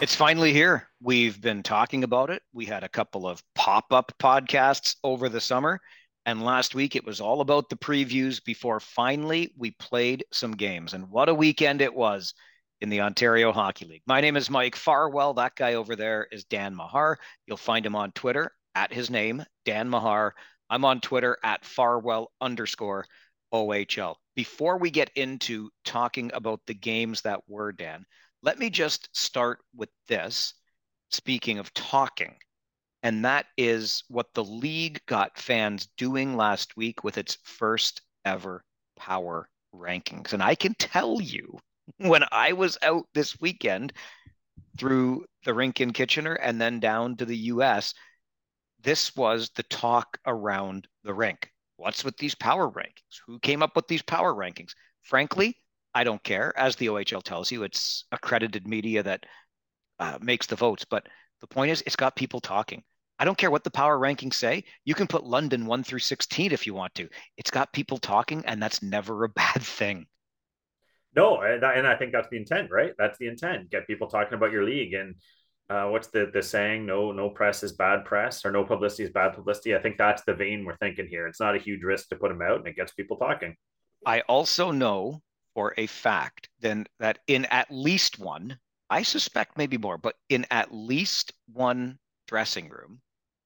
It's finally here. We've been talking about it. We had a couple of pop up podcasts over the summer. And last week it was all about the previews before finally we played some games. And what a weekend it was in the Ontario Hockey League. My name is Mike Farwell. That guy over there is Dan Mahar. You'll find him on Twitter at his name, Dan Mahar. I'm on Twitter at Farwell underscore OHL. Before we get into talking about the games that were, Dan, let me just start with this. Speaking of talking, and that is what the league got fans doing last week with its first ever power rankings. And I can tell you, when I was out this weekend through the rink in Kitchener and then down to the US, this was the talk around the rink. What's with these power rankings? Who came up with these power rankings? Frankly, I don't care. As the OHL tells you, it's accredited media that uh, makes the votes. But the point is, it's got people talking. I don't care what the power rankings say. You can put London 1 through 16 if you want to. It's got people talking, and that's never a bad thing. No, and I think that's the intent, right? That's the intent. Get people talking about your league. And uh, what's the the saying? No, no press is bad press, or no publicity is bad publicity. I think that's the vein we're thinking here. It's not a huge risk to put them out, and it gets people talking. I also know for a fact then that in at least one, I suspect maybe more, but in at least one dressing room,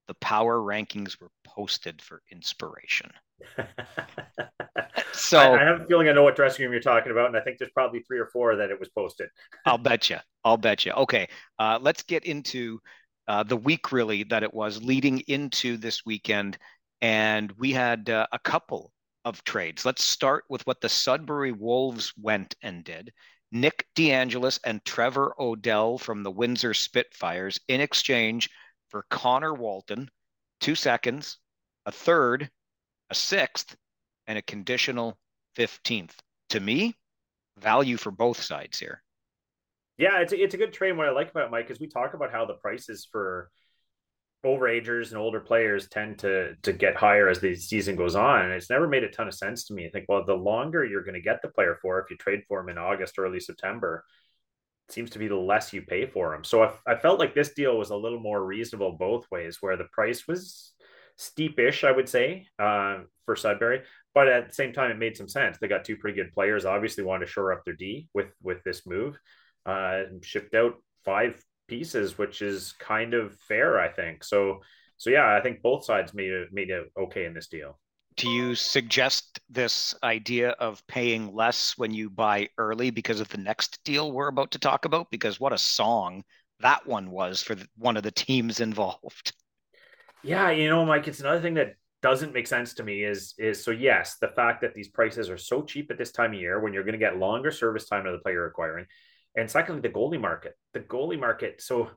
the power rankings were posted for inspiration. so I, I, have a feeling I know what dressing room you're talking about, and I think there's probably three or four that it was posted. I'll bet you. I'll bet you. Okay, uh, let's get into uh, the week really that it was leading into this weekend, and we had uh, a couple of trades. Let's start with what the Sudbury Wolves went and did. Nick DeAngelis and Trevor Odell from the Windsor Spitfires in exchange for Connor Walton, two seconds, a third, a sixth, and a conditional 15th. To me, value for both sides here. Yeah, it's a, it's a good trade. What I like about it, Mike is we talk about how the prices for overagers and older players tend to to get higher as the season goes on. And it's never made a ton of sense to me. I think, well, the longer you're going to get the player for, if you trade for him in August, early September, seems to be the less you pay for him. So I, I felt like this deal was a little more reasonable both ways, where the price was steepish, I would say, uh, for Sudbury, but at the same time, it made some sense. They got two pretty good players. Obviously, wanted to shore up their D with with this move. Uh, shipped out five pieces, which is kind of fair, I think. So, so yeah, I think both sides made it made it okay in this deal. Do you suggest this idea of paying less when you buy early because of the next deal we're about to talk about? Because what a song that one was for the, one of the teams involved. Yeah, you know, Mike, it's another thing that doesn't make sense to me is is so yes, the fact that these prices are so cheap at this time of year when you're going to get longer service time to the player acquiring and secondly, the goalie market. The goalie market. So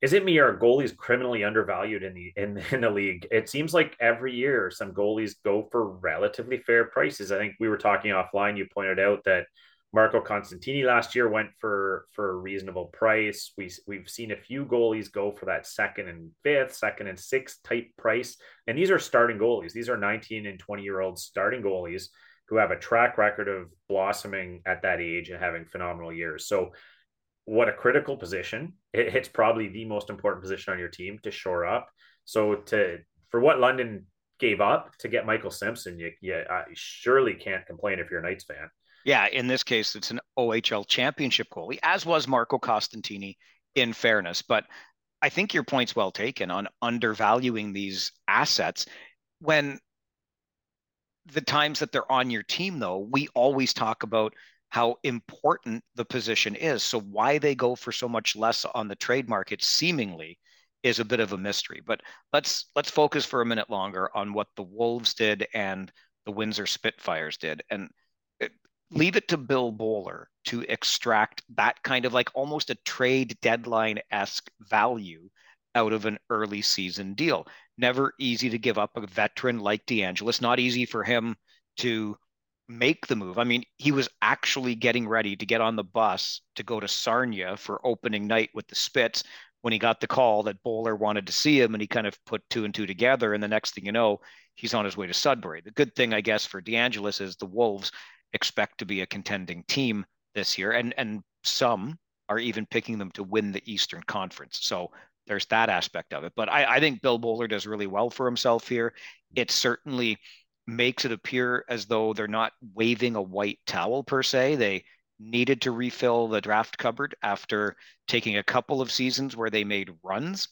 is it me or goalies criminally undervalued in the in, in the league? It seems like every year some goalies go for relatively fair prices. I think we were talking offline. You pointed out that Marco Costantini last year went for for a reasonable price. We we've seen a few goalies go for that second and fifth, second and sixth type price, and these are starting goalies. These are 19 and 20 year old starting goalies who have a track record of blossoming at that age and having phenomenal years. So, what a critical position! It, it's probably the most important position on your team to shore up. So, to for what London gave up to get Michael Simpson, you, you surely can't complain if you're a Knights fan. Yeah, in this case, it's an OHL championship goalie, as was Marco Costantini, in fairness. But I think your point's well taken on undervaluing these assets. When the times that they're on your team, though, we always talk about how important the position is. So why they go for so much less on the trade market, seemingly, is a bit of a mystery. But let's let's focus for a minute longer on what the Wolves did and the Windsor Spitfires did, and uh, leave it to Bill Bowler to extract that kind of like almost a trade deadline esque value out of an early season deal. Never easy to give up a veteran like DeAngelis. Not easy for him to make the move. I mean, he was actually getting ready to get on the bus to go to Sarnia for opening night with the Spits when he got the call that Bowler wanted to see him, and he kind of put two and two together. And the next thing you know, he's on his way to Sudbury. The good thing, I guess, for DeAngelis is the Wolves expect to be a contending team this year, and and some are even picking them to win the Eastern Conference. So there's that aspect of it. But I, I think Bill Bowler does really well for himself here. It certainly makes it appear as though they're not waving a white towel per se. They needed to refill the draft cupboard after taking a couple of seasons where they made runs.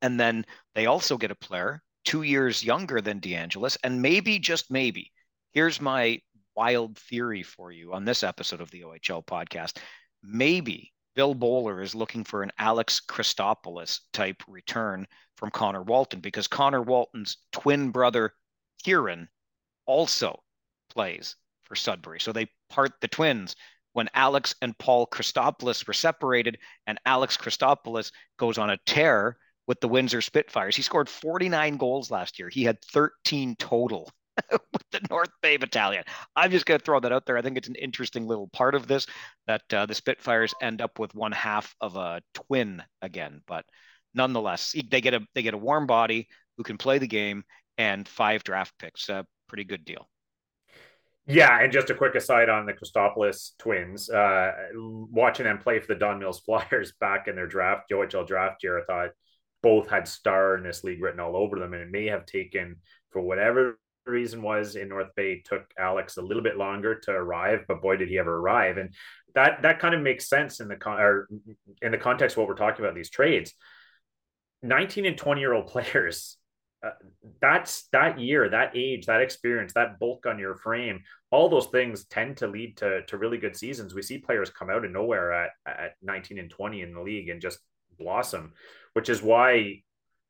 And then they also get a player two years younger than DeAngelis. And maybe, just maybe, here's my wild theory for you on this episode of the OHL podcast. Maybe Bill Bowler is looking for an Alex Christopoulos type return from Connor Walton because Connor Walton's twin brother, Kieran, also plays for Sudbury. So they part the twins when Alex and Paul Christopoulos were separated, and Alex Christopoulos goes on a tear with the Windsor Spitfires. He scored 49 goals last year. He had 13 total with the North Bay Battalion. I'm just going to throw that out there. I think it's an interesting little part of this that uh, the Spitfires end up with one half of a twin again, but nonetheless, they get a they get a warm body who can play the game and five draft picks. A pretty good deal. Yeah, and just a quick aside on the Christopoulos twins, uh, watching them play for the Don Mills Flyers back in their draft, OHL draft year, I thought both had star in this league written all over them, and it may have taken for whatever reason was in North Bay took Alex a little bit longer to arrive, but boy did he ever arrive. And that that kind of makes sense in the con- or in the context of what we're talking about these trades. 19 and 20 year old players uh, that's that year, that age, that experience, that bulk on your frame, all those things tend to lead to to really good seasons. We see players come out of nowhere at at 19 and 20 in the league and just blossom, which is why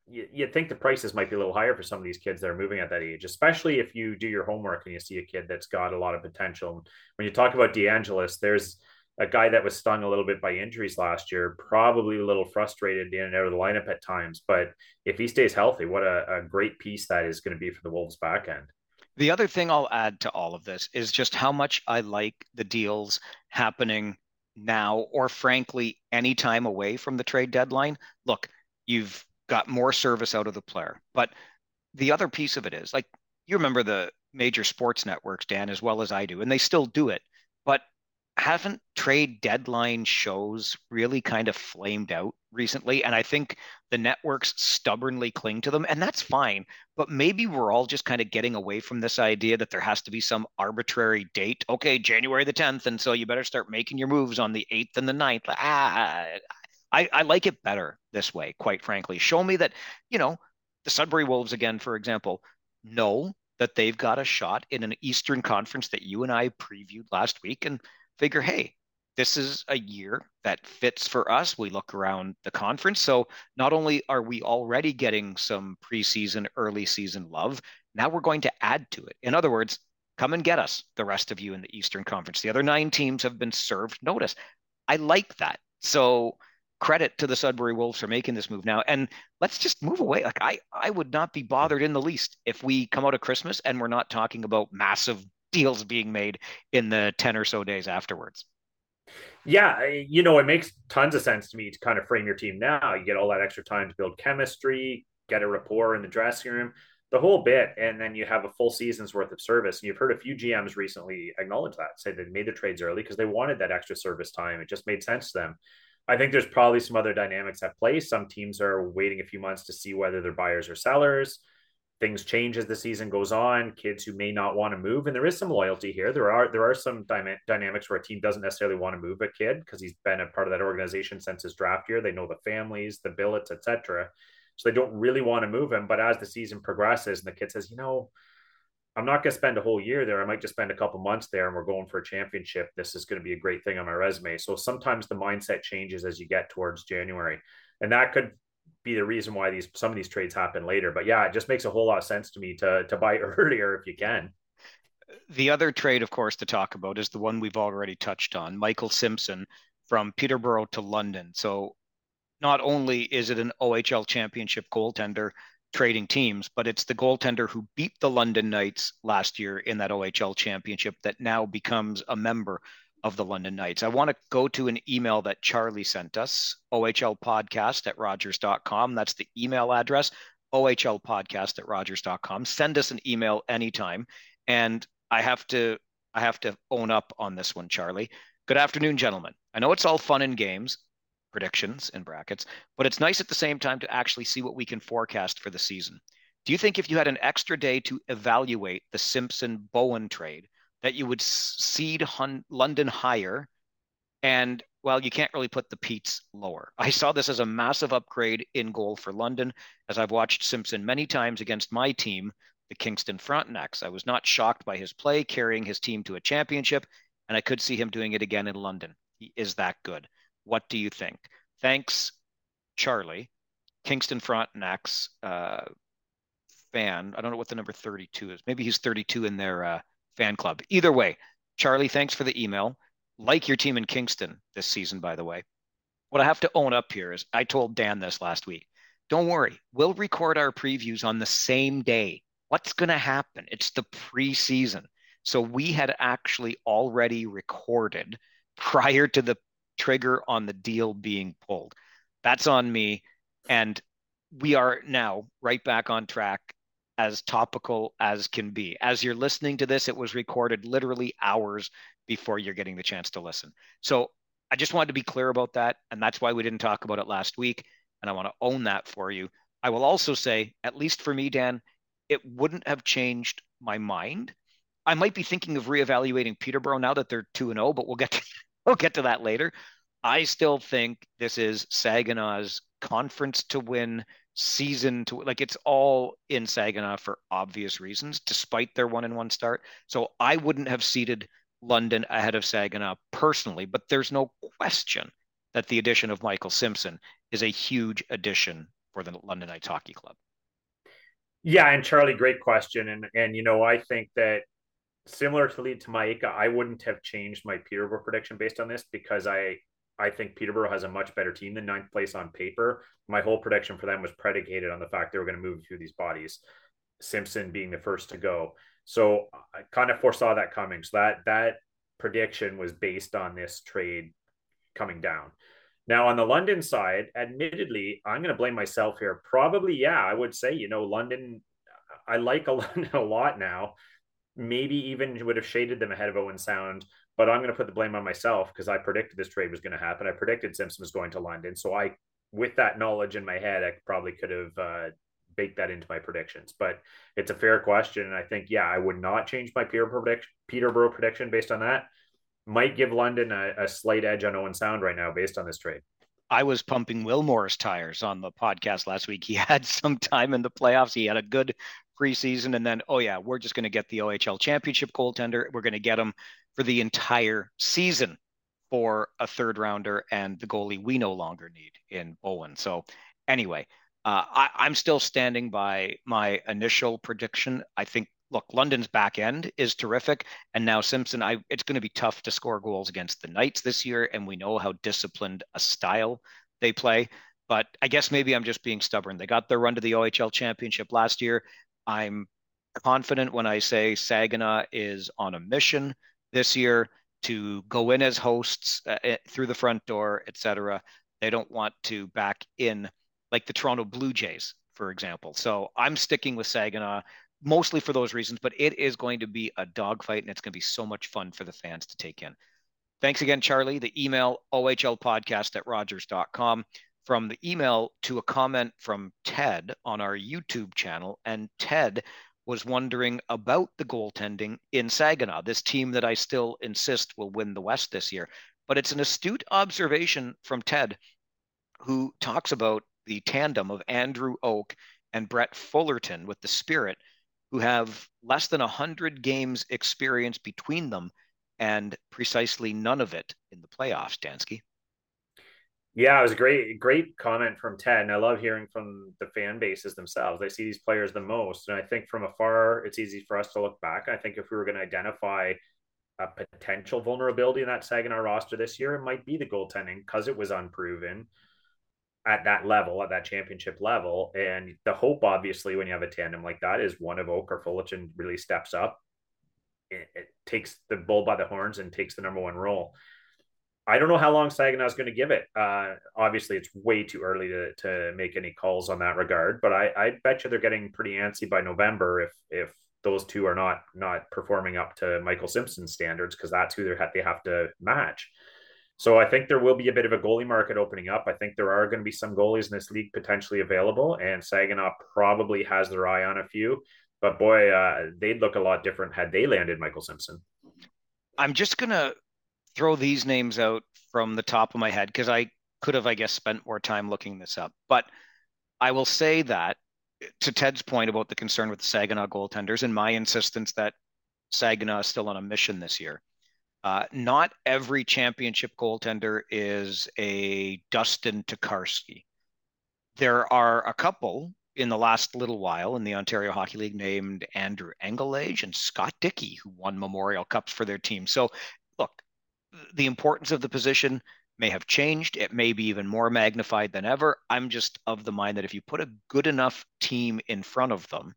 you'd think the prices might be a little higher for some of these kids that are moving at that age, especially if you do your homework and you see a kid that's got a lot of potential. When you talk about DeAngelis, there's a guy that was stung a little bit by injuries last year, probably a little frustrated in and out of the lineup at times. But if he stays healthy, what a, a great piece that is going to be for the Wolves back end. The other thing I'll add to all of this is just how much I like the deals happening now, or frankly, any time away from the trade deadline. Look, you've got more service out of the player. But the other piece of it is like you remember the major sports networks, Dan, as well as I do, and they still do it. But haven't trade deadline shows really kind of flamed out recently? And I think the networks stubbornly cling to them, and that's fine. But maybe we're all just kind of getting away from this idea that there has to be some arbitrary date. Okay, January the 10th. And so you better start making your moves on the 8th and the 9th. Ah, I, I like it better this way, quite frankly. Show me that, you know, the Sudbury Wolves, again, for example, know that they've got a shot in an Eastern Conference that you and I previewed last week and figure, hey, this is a year that fits for us. We look around the conference. So not only are we already getting some preseason, early season love, now we're going to add to it. In other words, come and get us, the rest of you in the Eastern Conference. The other nine teams have been served notice. I like that. So credit to the Sudbury Wolves for making this move now. And let's just move away. Like I, I would not be bothered in the least if we come out of Christmas and we're not talking about massive deals being made in the 10 or so days afterwards. Yeah, you know, it makes tons of sense to me to kind of frame your team now. You get all that extra time to build chemistry, get a rapport in the dressing room, the whole bit, and then you have a full season's worth of service. And you've heard a few GMs recently acknowledge that, say they made the trades early because they wanted that extra service time. It just made sense to them. I think there's probably some other dynamics at play. Some teams are waiting a few months to see whether they're buyers or sellers. Things change as the season goes on. Kids who may not want to move, and there is some loyalty here. There are there are some dyma- dynamics where a team doesn't necessarily want to move a kid because he's been a part of that organization since his draft year. They know the families, the billets, etc. So they don't really want to move him. But as the season progresses, and the kid says, you know, I'm not going to spend a whole year there. I might just spend a couple months there and we're going for a championship. This is going to be a great thing on my resume. So sometimes the mindset changes as you get towards January. And that could be the reason why these some of these trades happen later. But yeah, it just makes a whole lot of sense to me to to buy earlier if you can. The other trade, of course, to talk about is the one we've already touched on, Michael Simpson from Peterborough to London. So not only is it an OHL championship goaltender trading teams, but it's the goaltender who beat the London Knights last year in that OHL championship that now becomes a member of the London Knights. I want to go to an email that Charlie sent us, ohlpodcast at rogers.com. That's the email address, ohlpodcast at rogers.com. Send us an email anytime. And I have to I have to own up on this one, Charlie. Good afternoon, gentlemen. I know it's all fun and games, predictions in brackets, but it's nice at the same time to actually see what we can forecast for the season. Do you think if you had an extra day to evaluate the Simpson Bowen trade, that you would seed Hun- London higher? And well, you can't really put the Petes lower. I saw this as a massive upgrade in goal for London, as I've watched Simpson many times against my team, the Kingston Frontenacs. I was not shocked by his play, carrying his team to a championship, and I could see him doing it again in London. He is that good. What do you think? Thanks, Charlie. Kingston Frontenacs uh, fan. I don't know what the number 32 is. Maybe he's 32 in their uh, fan club. Either way, Charlie, thanks for the email. Like your team in Kingston this season, by the way. What I have to own up here is I told Dan this last week. Don't worry, we'll record our previews on the same day. What's going to happen? It's the preseason. So we had actually already recorded prior to the trigger on the deal being pulled. That's on me. And we are now right back on track as topical as can be. As you're listening to this, it was recorded literally hours before you're getting the chance to listen. So I just wanted to be clear about that. And that's why we didn't talk about it last week. And I want to own that for you. I will also say, at least for me, Dan, it wouldn't have changed my mind. I might be thinking of reevaluating Peterborough now that they're 2 and 0, but we'll get to, we'll get to that later. I still think this is Saginaws conference to win season to like it's all in Saginaw for obvious reasons, despite their one and one start. So I wouldn't have seeded London ahead of Saginaw personally, but there's no question that the addition of Michael Simpson is a huge addition for the London Knights Hockey Club. Yeah, and Charlie, great question, and and you know I think that similar to lead to Maika, I wouldn't have changed my Peterborough prediction based on this because I I think Peterborough has a much better team than ninth place on paper. My whole prediction for them was predicated on the fact they were going to move through these bodies, Simpson being the first to go. So I kind of foresaw that coming. So that that prediction was based on this trade coming down. Now on the London side, admittedly, I'm going to blame myself here. Probably, yeah, I would say you know London. I like London a lot now. Maybe even would have shaded them ahead of Owen Sound but I'm going to put the blame on myself because I predicted this trade was going to happen. I predicted Simpson was going to London. So I, with that knowledge in my head, I probably could have uh, baked that into my predictions. But it's a fair question. And I think, yeah, I would not change my Peterborough prediction, Peterborough prediction based on that. Might give London a, a slight edge on Owen Sound right now based on this trade. I was pumping Willmore's tires on the podcast last week. He had some time in the playoffs. He had a good preseason, and then oh yeah, we're just going to get the OHL championship goaltender. We're going to get him for the entire season for a third rounder and the goalie we no longer need in Bowen. So anyway, uh, I, am still standing by my initial prediction. I think look, London's back end is terrific, and now Simpson. I it's going to be tough to score goals against the Knights this year, and we know how disciplined a style they play. But I guess maybe I'm just being stubborn. They got their run to the OHL championship last year. I'm confident when I say Saginaw is on a mission this year to go in as hosts uh, eh, through the front door, etc. They don't want to back in like the Toronto Blue Jays, for example. So I'm sticking with Saginaw mostly for those reasons, but it is going to be a dogfight and it's going to be so much fun for the fans to take in. Thanks again, Charlie. The email ohlpodcast at rogers.com from the email to a comment from Ted on our YouTube channel. And Ted was wondering about the goaltending in Saginaw, this team that I still insist will win the West this year. But it's an astute observation from Ted, who talks about the tandem of Andrew Oke and Brett Fullerton with the Spirit, who have less than 100 games experience between them and precisely none of it in the playoffs, Dansky. Yeah, it was a great, great comment from Ted. And I love hearing from the fan bases themselves. They see these players the most. And I think from afar, it's easy for us to look back. I think if we were going to identify a potential vulnerability in that Saginaw roster this year, it might be the goaltending because it was unproven at that level, at that championship level. And the hope, obviously, when you have a tandem like that, is one of Oke or Fullerton really steps up. It, it takes the bull by the horns and takes the number one role. I don't know how long Saginaw is going to give it. Uh, obviously, it's way too early to, to make any calls on that regard, but I, I bet you they're getting pretty antsy by November if if those two are not not performing up to Michael Simpson's standards because that's who they have to match. So I think there will be a bit of a goalie market opening up. I think there are going to be some goalies in this league potentially available, and Saginaw probably has their eye on a few. But boy, uh, they'd look a lot different had they landed Michael Simpson. I'm just gonna throw these names out from the top of my head because I could have, I guess, spent more time looking this up. But I will say that to Ted's point about the concern with the Saginaw goaltenders and my insistence that Saginaw is still on a mission this year. Uh, not every championship goaltender is a Dustin Tokarski. There are a couple in the last little while in the Ontario Hockey League named Andrew Engelage and Scott Dickey, who won Memorial Cups for their team. So, look, the importance of the position may have changed. It may be even more magnified than ever. I'm just of the mind that if you put a good enough team in front of them,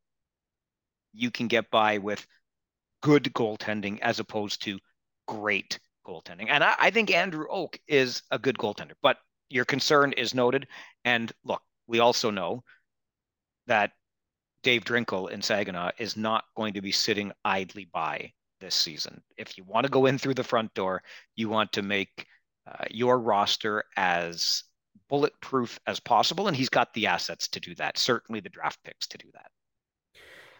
you can get by with good goaltending as opposed to great goaltending. And I, I think Andrew Oke is a good goaltender, but your concern is noted. And look, we also know that Dave Drinkill in Saginaw is not going to be sitting idly by this season. If you want to go in through the front door, you want to make uh, your roster as bulletproof as possible. And he's got the assets to do that, certainly the draft picks to do that.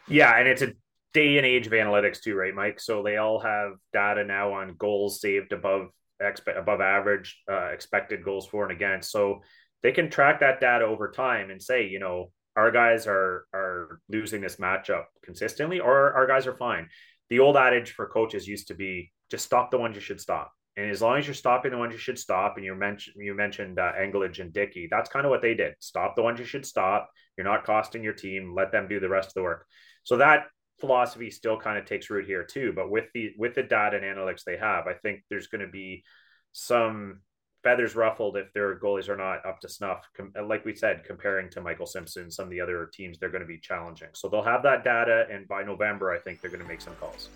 Yeah. And it's a day and age of analytics too, right, Mike? So they all have data now on goals saved above above average, uh, expected goals for and against. So they can track that data over time and say, you know, our guys are are losing this matchup consistently, or our guys are fine. The old adage for coaches used to be just stop the ones you should stop. And as long as you're stopping the ones you should stop, and you mentioned you mentioned uh, and Dickey, that's kind of what they did. Stop the ones you should stop. You're not costing your team. Let them do the rest of the work. So that philosophy still kind of takes root here too. But with the with the data and analytics they have, I think there's going to be some feathers ruffled if their goalies are not up to snuff. Uh, like we said, comparing to Michael Simpson, some of the other teams, they're going to be challenging. So they'll have that data, and by November, I think they're going to make some calls.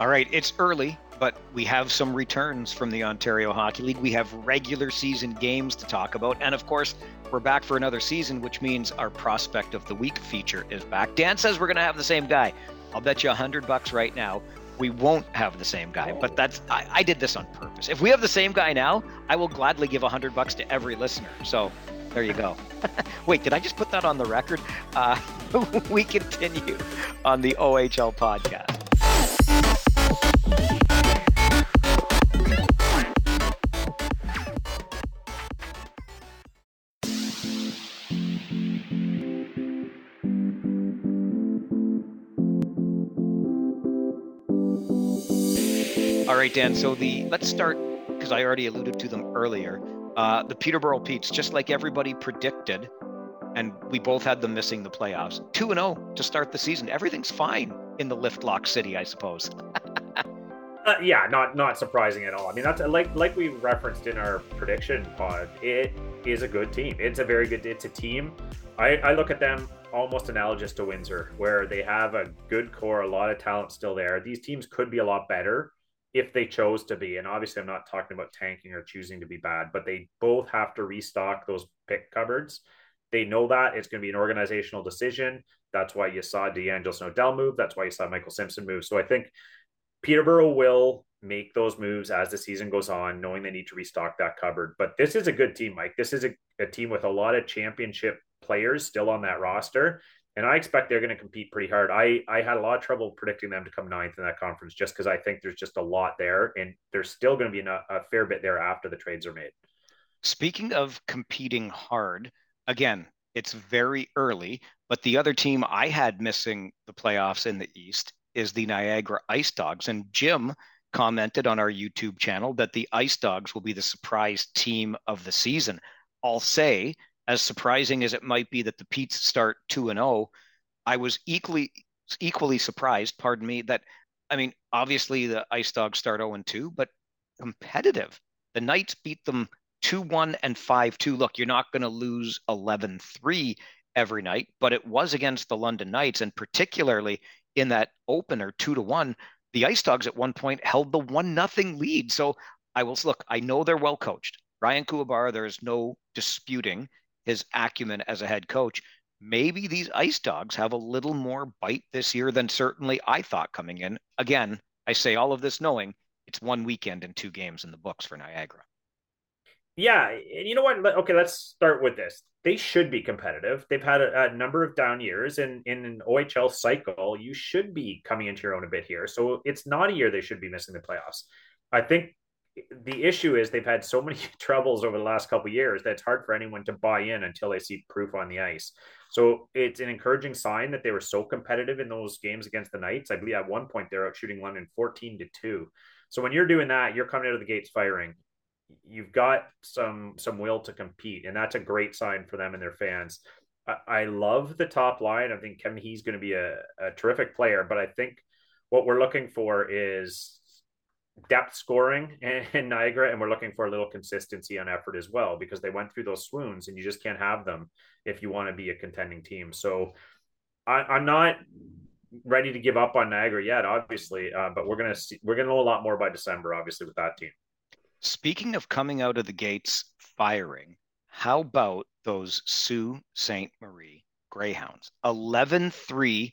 All right, it's early, but we have some returns from the Ontario Hockey League. We have regular season games to talk about. And of course, we're back for another season, which means our prospect of the week feature is back. Dan says we're going to have the same guy. I'll bet you a hundred bucks right now we won't have the same guy. But that's I, I, did this on purpose. If we have the same guy now, I will gladly give a hundred bucks to every listener. So there you go. Wait, did I just put that on the record? Uh, we continue on the OHL podcast. All right, Dan. So the let's start because I already alluded to them earlier. Uh, the Peterborough Petes, just like everybody predicted, and we both had them missing the playoffs. Two and zero oh to start the season. Everything's fine in the lift lock city, I suppose. uh, yeah, not not surprising at all. I mean, that's like like we referenced in our prediction pod. It is a good team. It's a very good. It's a team. I, I look at them almost analogous to Windsor, where they have a good core, a lot of talent still there. These teams could be a lot better if they chose to be. And obviously, I'm not talking about tanking or choosing to be bad, but they both have to restock those pick cupboards. They know that it's going to be an organizational decision. That's why you saw DeAngelis Odell move. That's why you saw Michael Simpson move. So I think Peterborough will make those moves as the season goes on, knowing they need to restock that cupboard. But this is a good team, Mike. This is a, a team with a lot of championship players still on that roster and I expect they're going to compete pretty hard. I I had a lot of trouble predicting them to come ninth in that conference just because I think there's just a lot there, and there's still going to be a, a fair bit there after the trades are made. Speaking of competing hard, again, it's very early, but the other team I had missing the playoffs in the East is the Niagara Ice Dogs, and Jim commented on our YouTube channel that the Ice Dogs will be the surprise team of the season. I'll say as surprising as it might be that the Petes start 2 and 0, I was equally equally surprised, pardon me, that I mean, obviously the Ice Dogs start 0 and 2, but competitive. The Knights beat them 2 1 and 5 2. Look, you're not going to lose 11 3 every night, but it was against the London Knights, and particularly in that opener, 2 to 1. The Ice Dogs at one point held the 1 nothing lead. So I will look, I know they're well coached. Ryan Kuwabara, there is no disputing his acumen as a head coach. maybe these ice dogs have a little more bite this year than certainly I thought coming in. Again, I say all of this knowing it's one weekend and two games in the books for Niagara. Yeah, and you know what? Okay, let's start with this. They should be competitive. They've had a, a, number of down years, and in an OHL cycle, you should be coming into your own a bit here. So it's not a year they should be missing the playoffs. I think the issue is they've had so many troubles over the last couple years that it's hard for anyone to buy in until they see proof on the ice. So it's an encouraging sign that they were so competitive in those games against the Knights. I believe at one point they're out shooting London 14 to 2. So when you're doing that, you're coming out of the gates firing. You've got some some will to compete, and that's a great sign for them and their fans. I, I love the top line. I think Kevin He's going to be a, a terrific player, but I think what we're looking for is depth scoring in Niagara, and we're looking for a little consistency on effort as well because they went through those swoons, and you just can't have them if you want to be a contending team. So I, I'm not ready to give up on Niagara yet, obviously, uh, but we're gonna see, we're gonna know a lot more by December, obviously, with that team. Speaking of coming out of the gates firing, how about those Sault Saint Marie Greyhounds? 11 3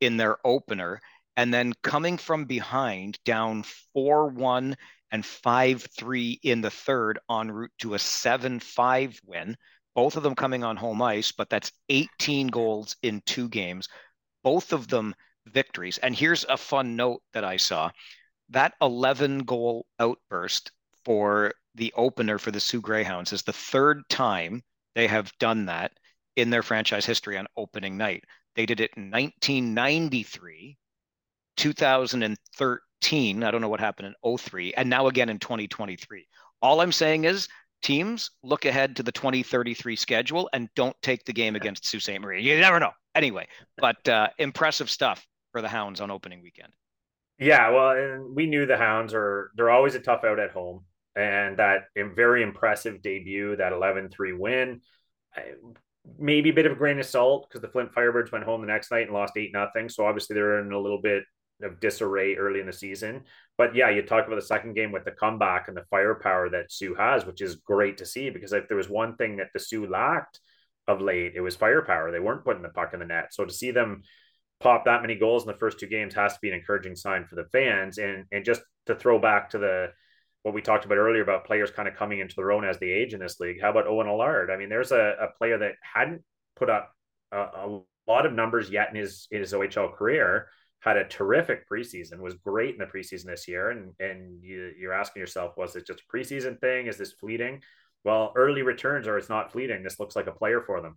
in their opener, and then coming from behind down 4 1 and 5 3 in the third, en route to a 7 5 win. Both of them coming on home ice, but that's 18 goals in two games both of them victories. And here's a fun note that I saw that 11 goal outburst for the opener for the Soo Greyhounds is the third time they have done that in their franchise history on opening night. They did it in 1993, 2013. I don't know what happened in 03, and now again in 2023. All I'm saying is teams look ahead to the 2033 schedule and don't take the game against Sault Ste. Marie. You never know anyway, but uh, impressive stuff for the Hounds on opening weekend. Yeah, well, and we knew the Hounds are they're always a tough out at home, and that very impressive debut, that 11-3 win, maybe a bit of a grain of salt because the Flint Firebirds went home the next night and lost eight nothing. So obviously they're in a little bit of disarray early in the season. But yeah, you talk about the second game with the comeback and the firepower that Soo has, which is great to see because if there was one thing that the Soo lacked of late. It was firepower. They weren't putting the puck in the net. So to see them pop that many goals in the first two games has to be an encouraging sign for the fans. And and just to throw back to the what we talked about earlier about players kind of coming into their own as they age in this league. How about Owen Allard? I mean, there's a, a player that hadn't put up a, a lot of numbers yet in his in his OHL career. Had a terrific preseason, was great in the preseason this year, and and you, you're asking yourself, was it just a preseason thing? Is this fleeting? well, early returns are it's not fleeting. This looks like a player for them.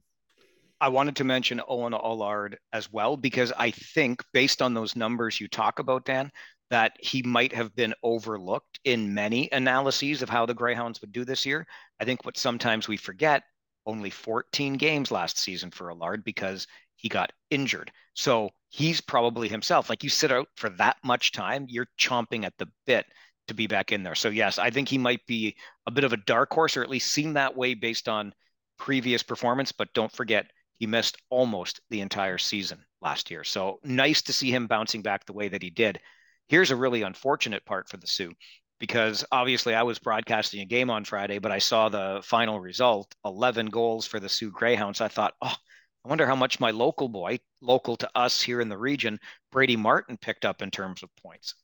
I wanted to mention Owen Allard as well because I think based on those numbers you talk about, Dan, that he might have been overlooked in many analyses of how the Greyhounds would do this year. I think what sometimes we forget only 14 games last season for Allard because he got injured. So he's probably himself, like you sit out for that much time, you're chomping at the bit to be back in there. So yes, I think he might be a bit of a dark horse, or at least seem that way based on previous performance. But don't forget, he missed almost the entire season last year. So nice to see him bouncing back the way that he did. Here's a really unfortunate part for the Soo because obviously I was broadcasting a game on Friday, but I saw the final result 11 goals for the Soo Greyhounds. I thought, oh, I wonder how much my local boy, local to us here in the region, Brady Martin picked up in terms of points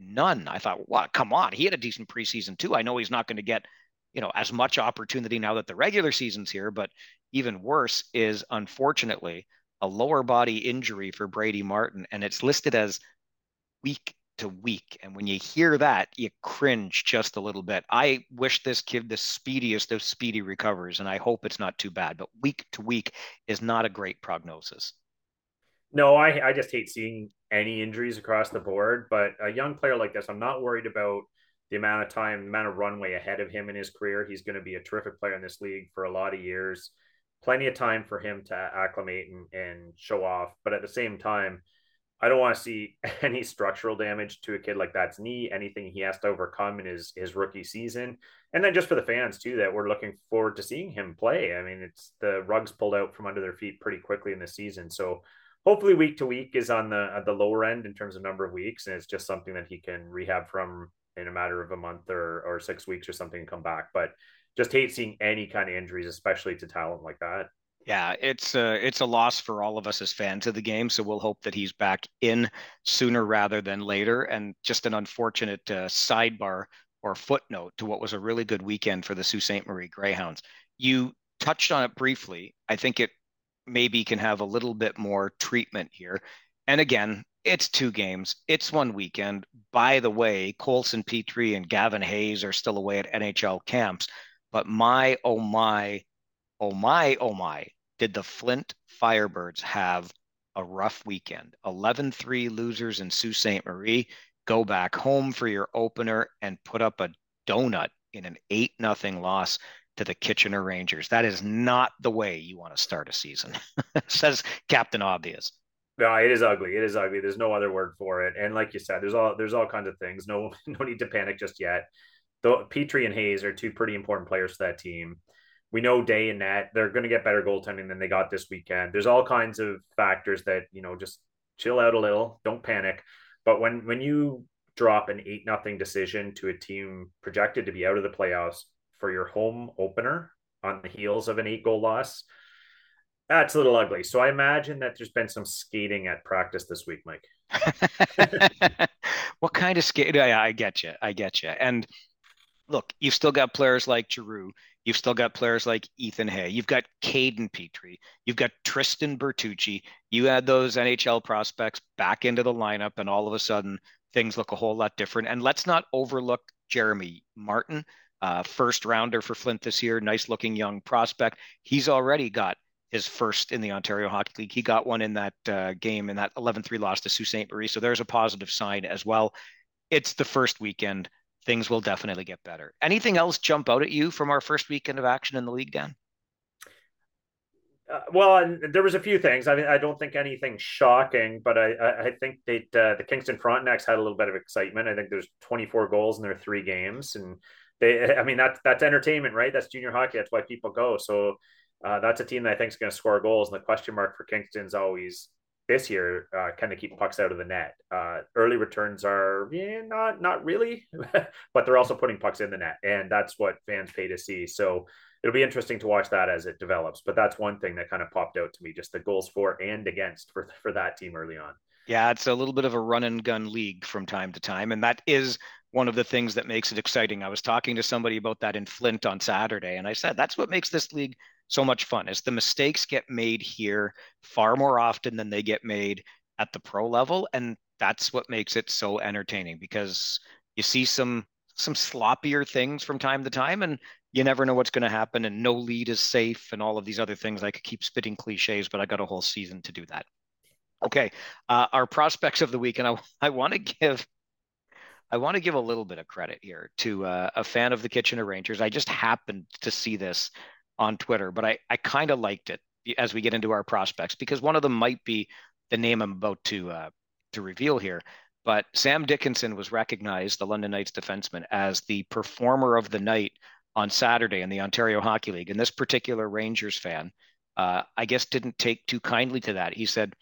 none. I thought, what? Come on, he had a decent preseason too. I know he's not going to get, you know, as much opportunity now that the regular season's here. But even worse is unfortunately a lower body injury for Brady Martin, and it's listed as week to week. And when you hear that, you cringe just a little bit. I wish this kid the speediest of speedy recovers, and I hope it's not too bad. But week to week is not a great prognosis. No, I, I just hate seeing any injuries across the board. But a young player like this, I'm not worried about the amount of time, the amount of runway ahead of him in his career. He's going to be a terrific player in this league for a lot of years. Plenty of time for him to acclimate and, and show off. But at the same time, I don't want to see any structural damage to a kid like that's knee, anything he has to overcome in his his rookie season. And then just for the fans too, that we're looking forward to seeing him play. I mean, it's the rugs pulled out from under their feet pretty quickly in the season. So hopefully week to week is on the at the lower end in terms of number of weeks, and it's just something that he can rehab from in a matter of a month or or six weeks or something and come back. But just hate seeing any kind of injuries, especially to talent like that. Yeah, it's a it's a loss for all of us as fans of the game. So we'll hope that he's back in sooner rather than later. And just an unfortunate uh, sidebar or footnote to what was a really good weekend for the Sault Ste. Marie Greyhounds. You touched on it briefly. I think it maybe can have a little bit more treatment here. And again, it's two games. It's one weekend. By the way, Coulson Pitre and Gavin Hayes are still away at NHL camps. But my oh my oh my, oh my, did the Flint Firebirds have a rough weekend. 11 3 losers in Sault Ste. Marie. Go back home for your opener and put up a donut in an 8 nothing loss to the Kitchener Rangers. That is not the way you want to start a season, says Captain Obvious. No, it is ugly. It is ugly. There's no other word for it. And like you said, there's all there's all kinds of things. No no need to panic just yet. Though Pitre and Hayes are two pretty important players for that team we know day and net they're going to get better goaltending than they got this weekend. There's all kinds of factors that you know just chill out a little, don't panic. But when when you drop an eight nothing decision to a team projected to be out of the playoffs for your home opener on the heels of an eight goal loss, that's a little ugly. So I imagine that there's been some skating at practice this week, Mike. what kind of skate? I, I get you. I get you. And look, you've still got players like Giroux. You've still got players like Ethan Hay. You've got Caden Petrie. You've got Tristan Bertucci. You add those NHL prospects back into the lineup, and all of a sudden things look a whole lot different. And let's not overlook Jeremy Martin, uh, first rounder for Flint this year. Nice looking young prospect. He's already got his first in the Ontario Hockey League. He got one in that uh, game in that 11 3 loss to Sault Ste. Marie. So there's a positive sign as well. It's the first weekend things will definitely get better. Anything else jump out at you from our first weekend of action in the league, Dan? Uh, well, there was a few things. I mean, I don't think anything shocking, but I I, think that uh, the Kingston Frontenacs had a little bit of excitement. I think there's 24 goals in their three games, and they. I mean, that's that's entertainment, right? That's junior hockey. That's why people go. So uh, that's a team that I think is going to score goals. And the question mark for Kingston is always this year uh, kind of keep pucks out of the net. Uh, early returns are yeah, not not really, but they're also putting pucks in the net, and that's what fans pay to see. So it'll be interesting to watch that as it develops. But that's one thing that kind of popped out to me, just the goals for and against for for that team early on. Yeah, it's a little bit of a run and gun league from time to time, and that is one of the things that makes it exciting. I was talking to somebody about that in Flint on Saturday, and I said that's what makes this league so much fun. Is the mistakes get made here far more often than they get made at the pro level and that's what makes it so entertaining because you see some some sloppier things from time to time and you never know what's going to happen and no lead is safe and all of these other things. I could keep spitting cliches but i got a whole season to do that. Okay uh, our prospects of the week and i, I want to give I want to give a little bit of credit here to uh, a fan of the Kitchener Rangers. I just happened to see this on Twitter, but I, I kind of liked it as we get into our prospects because one of them might be the name I'm about to uh, to reveal here. But Sam Dickinson was recognized, the London Knights defenseman, as the performer of the night on Saturday in the Ontario Hockey League. And this particular Rangers fan, uh, I guess, didn't take too kindly to that. He said,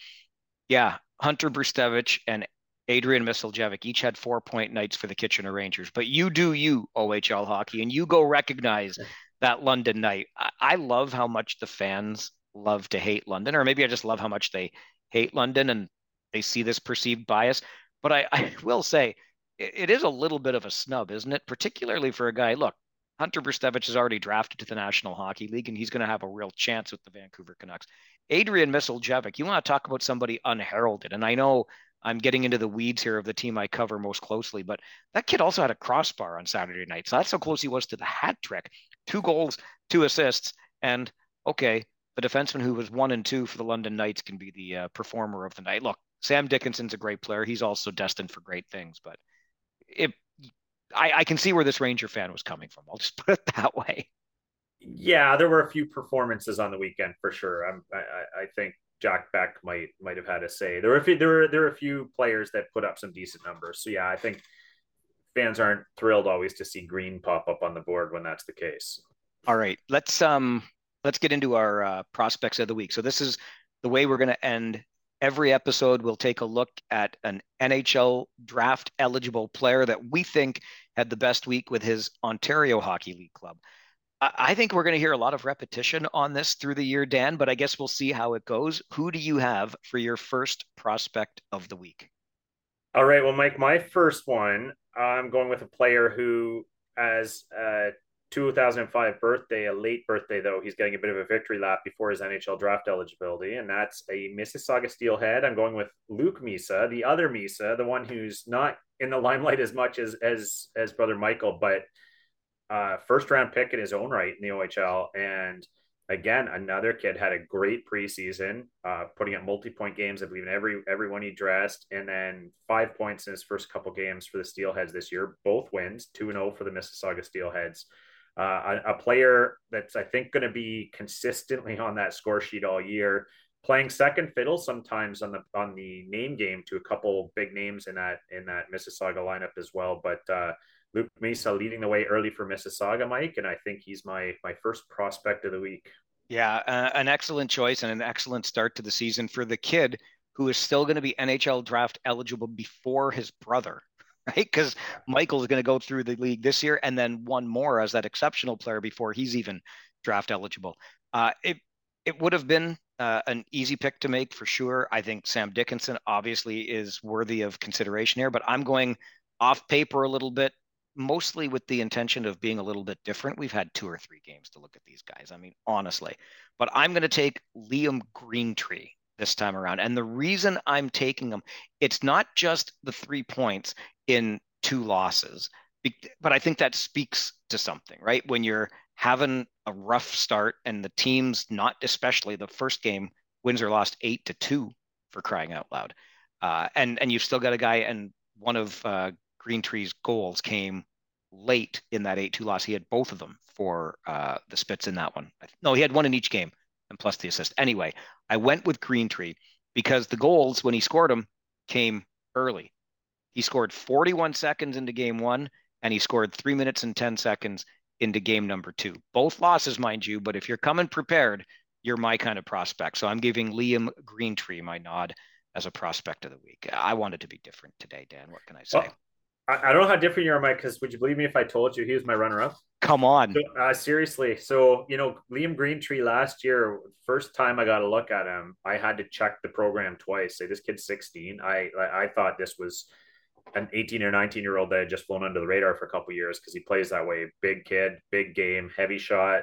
"Yeah, Hunter Brzustewicz and Adrian Misljevic each had four point nights for the Kitchener Rangers, but you do you OHL hockey, and you go recognize that London night. I, I love how much the fans love to hate London, or maybe I just love how much they hate London and they see this perceived bias. But I, I will say it, it is a little bit of a snub, isn't it? Particularly for a guy. Look, Hunter Brzustewicz is already drafted to the National Hockey League, and he's going to have a real chance with the Vancouver Canucks. Adrian Misljevic, you want to talk about somebody unheralded, and I know I'm getting into the weeds here of the team I cover most closely, but that kid also had a crossbar on Saturday night. So that's how close he was to the hat trick two goals, two assists, and okay, the defenseman who was one and two for the London Knights can be the uh, performer of the night. Look, Sam Dickinson's a great player. He's also destined for great things, but it, I, I can see where this Ranger fan was coming from. I'll just put it that way. Yeah, there were a few performances on the weekend for sure. I'm, I, I think Jack Beck might might have had a say. There were a few, there were there were a few players that put up some decent numbers. So yeah, I think fans aren't thrilled always to see green pop up on the board when that's the case. All right, let's um let's get into our uh, prospects of the week. So this is the way we're going to end every episode. We'll take a look at an NHL draft eligible player that we think had the best week with his Ontario Hockey League club. I think we're going to hear a lot of repetition on this through the year, Dan, but I guess we'll see how it goes. Who do you have for your first prospect of the week? All right. Well, Mike, my first one, I'm going with a player who, has a 2005 birthday, a late birthday, though, he's getting a bit of a victory lap before his NHL draft eligibility, and that's a Mississauga Steelhead. I'm going with Luke Misa, the other Misa, the one who's not in the limelight as much as as as brother Michael, but uh, first round pick in his own right in the OHL. And again, another kid had a great preseason, uh, putting up multi point games, I believe, in every everyone he dressed, and then five points in his first couple games for the Steelheads this year. Both wins, two and zero oh for the Mississauga Steelheads. Uh, a, a, player that's I think going to be consistently on that score sheet all year, playing second fiddle sometimes on the on the name game to a couple big names in that in that Mississauga lineup as well. But uh, Luke Misa leading the way early for Mississauga, Mike, and I think he's my my first prospect of the week. Yeah, uh, an excellent choice and an excellent start to the season for the kid who is still going to be NHL draft eligible before his brother, right? Because Michael's going to go through the league this year and then one more as that exceptional player before he's even draft eligible. Uh, it it would have been uh, an easy pick to make for sure. I think Sam Dickinson obviously is worthy of consideration here, but I'm going off paper a little bit mostly with the intention of being a little bit different. We've had two or three games to look at these guys. I mean, honestly, but I'm going to take Liam Greentree this time around. And the reason I'm taking him, it's not just the three points in two losses, but I think that speaks to something, right? When you're having a rough start and the team's not, especially the first game, wins or lost eight to two for crying out loud. Uh, and and you've still got a guy and one of uh, Greentree's goals came late in that 8 2 loss. He had both of them for uh, the Spits in that one. No, he had one in each game and plus the assist. Anyway, I went with Greentree because the goals, when he scored them, came early. He scored 41 seconds into game one and he scored three minutes and 10 seconds into game number two. Both losses, mind you, but if you're coming prepared, you're my kind of prospect. So I'm giving Liam Greentree my nod as a prospect of the week. I wanted to be different today, Dan. What can I say? Well, I, I don't know how different you are, Mike. Because would you believe me if I told you he was my runner-up? Come on. So, uh, seriously. So you know, Liam Greentree last year, first time I got a look at him, I had to check the program twice. Say this kid's 16. I I, I thought this was an 18 or 19 year old that had just flown under the radar for a couple years because he plays that way. Big kid, big game, heavy shot,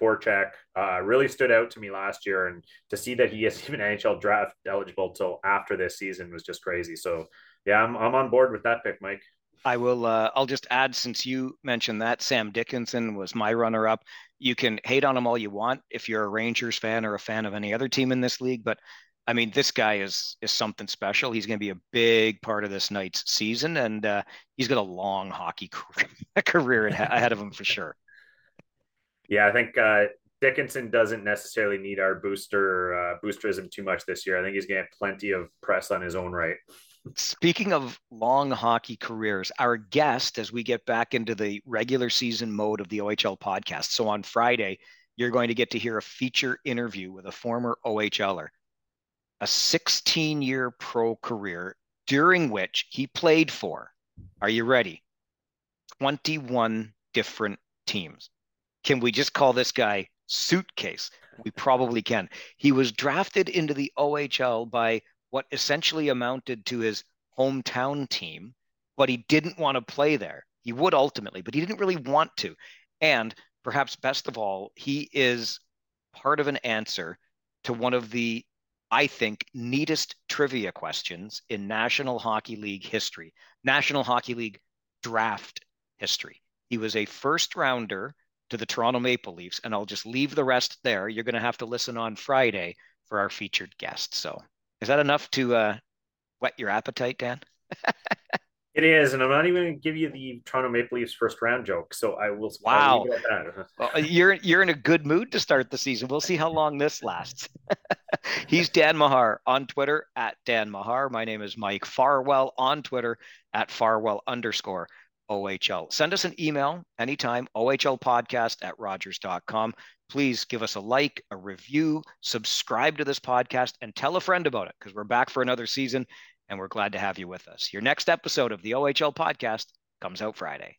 forecheck. Uh, really stood out to me last year, and to see that he is even NHL draft eligible till after this season was just crazy. So yeah, I'm I'm on board with that pick, Mike. I will. Uh, I'll just add, since you mentioned that Sam Dickinson was my runner-up. You can hate on him all you want if you're a Rangers fan or a fan of any other team in this league, but I mean, this guy is is something special. He's going to be a big part of this Knights' season, and uh, he's got a long hockey career ahead of him for sure. Yeah, I think uh, Dickinson doesn't necessarily need our booster uh, boosterism too much this year. I think he's going to have plenty of press on his own right. Speaking of long hockey careers, our guest, as we get back into the regular season mode of the OHL podcast. So on Friday, you're going to get to hear a feature interview with a former OHLer, a 16 year pro career during which he played for, are you ready? 21 different teams. Can we just call this guy Suitcase? We probably can. He was drafted into the OHL by what essentially amounted to his hometown team, but he didn't want to play there. He would ultimately, but he didn't really want to. And perhaps best of all, he is part of an answer to one of the, I think, neatest trivia questions in National Hockey League history, National Hockey League draft history. He was a first rounder to the Toronto Maple Leafs, and I'll just leave the rest there. You're going to have to listen on Friday for our featured guest. So is that enough to uh, whet your appetite, Dan? it is, and I'm not even going to give you the Toronto Maple Leafs first round joke. So I will. Wow, well, you're you're in a good mood to start the season. We'll see how long this lasts. He's Dan Mahar on Twitter at Dan Mahar. My name is Mike Farwell on Twitter at Farwell underscore OHL. Send us an email anytime, ohlpodcast at rogers.com please give us a like, a review, subscribe to this podcast, and tell a friend about it because we're back for another season and we're glad to have you with us. Your next episode of the OHL podcast comes out Friday.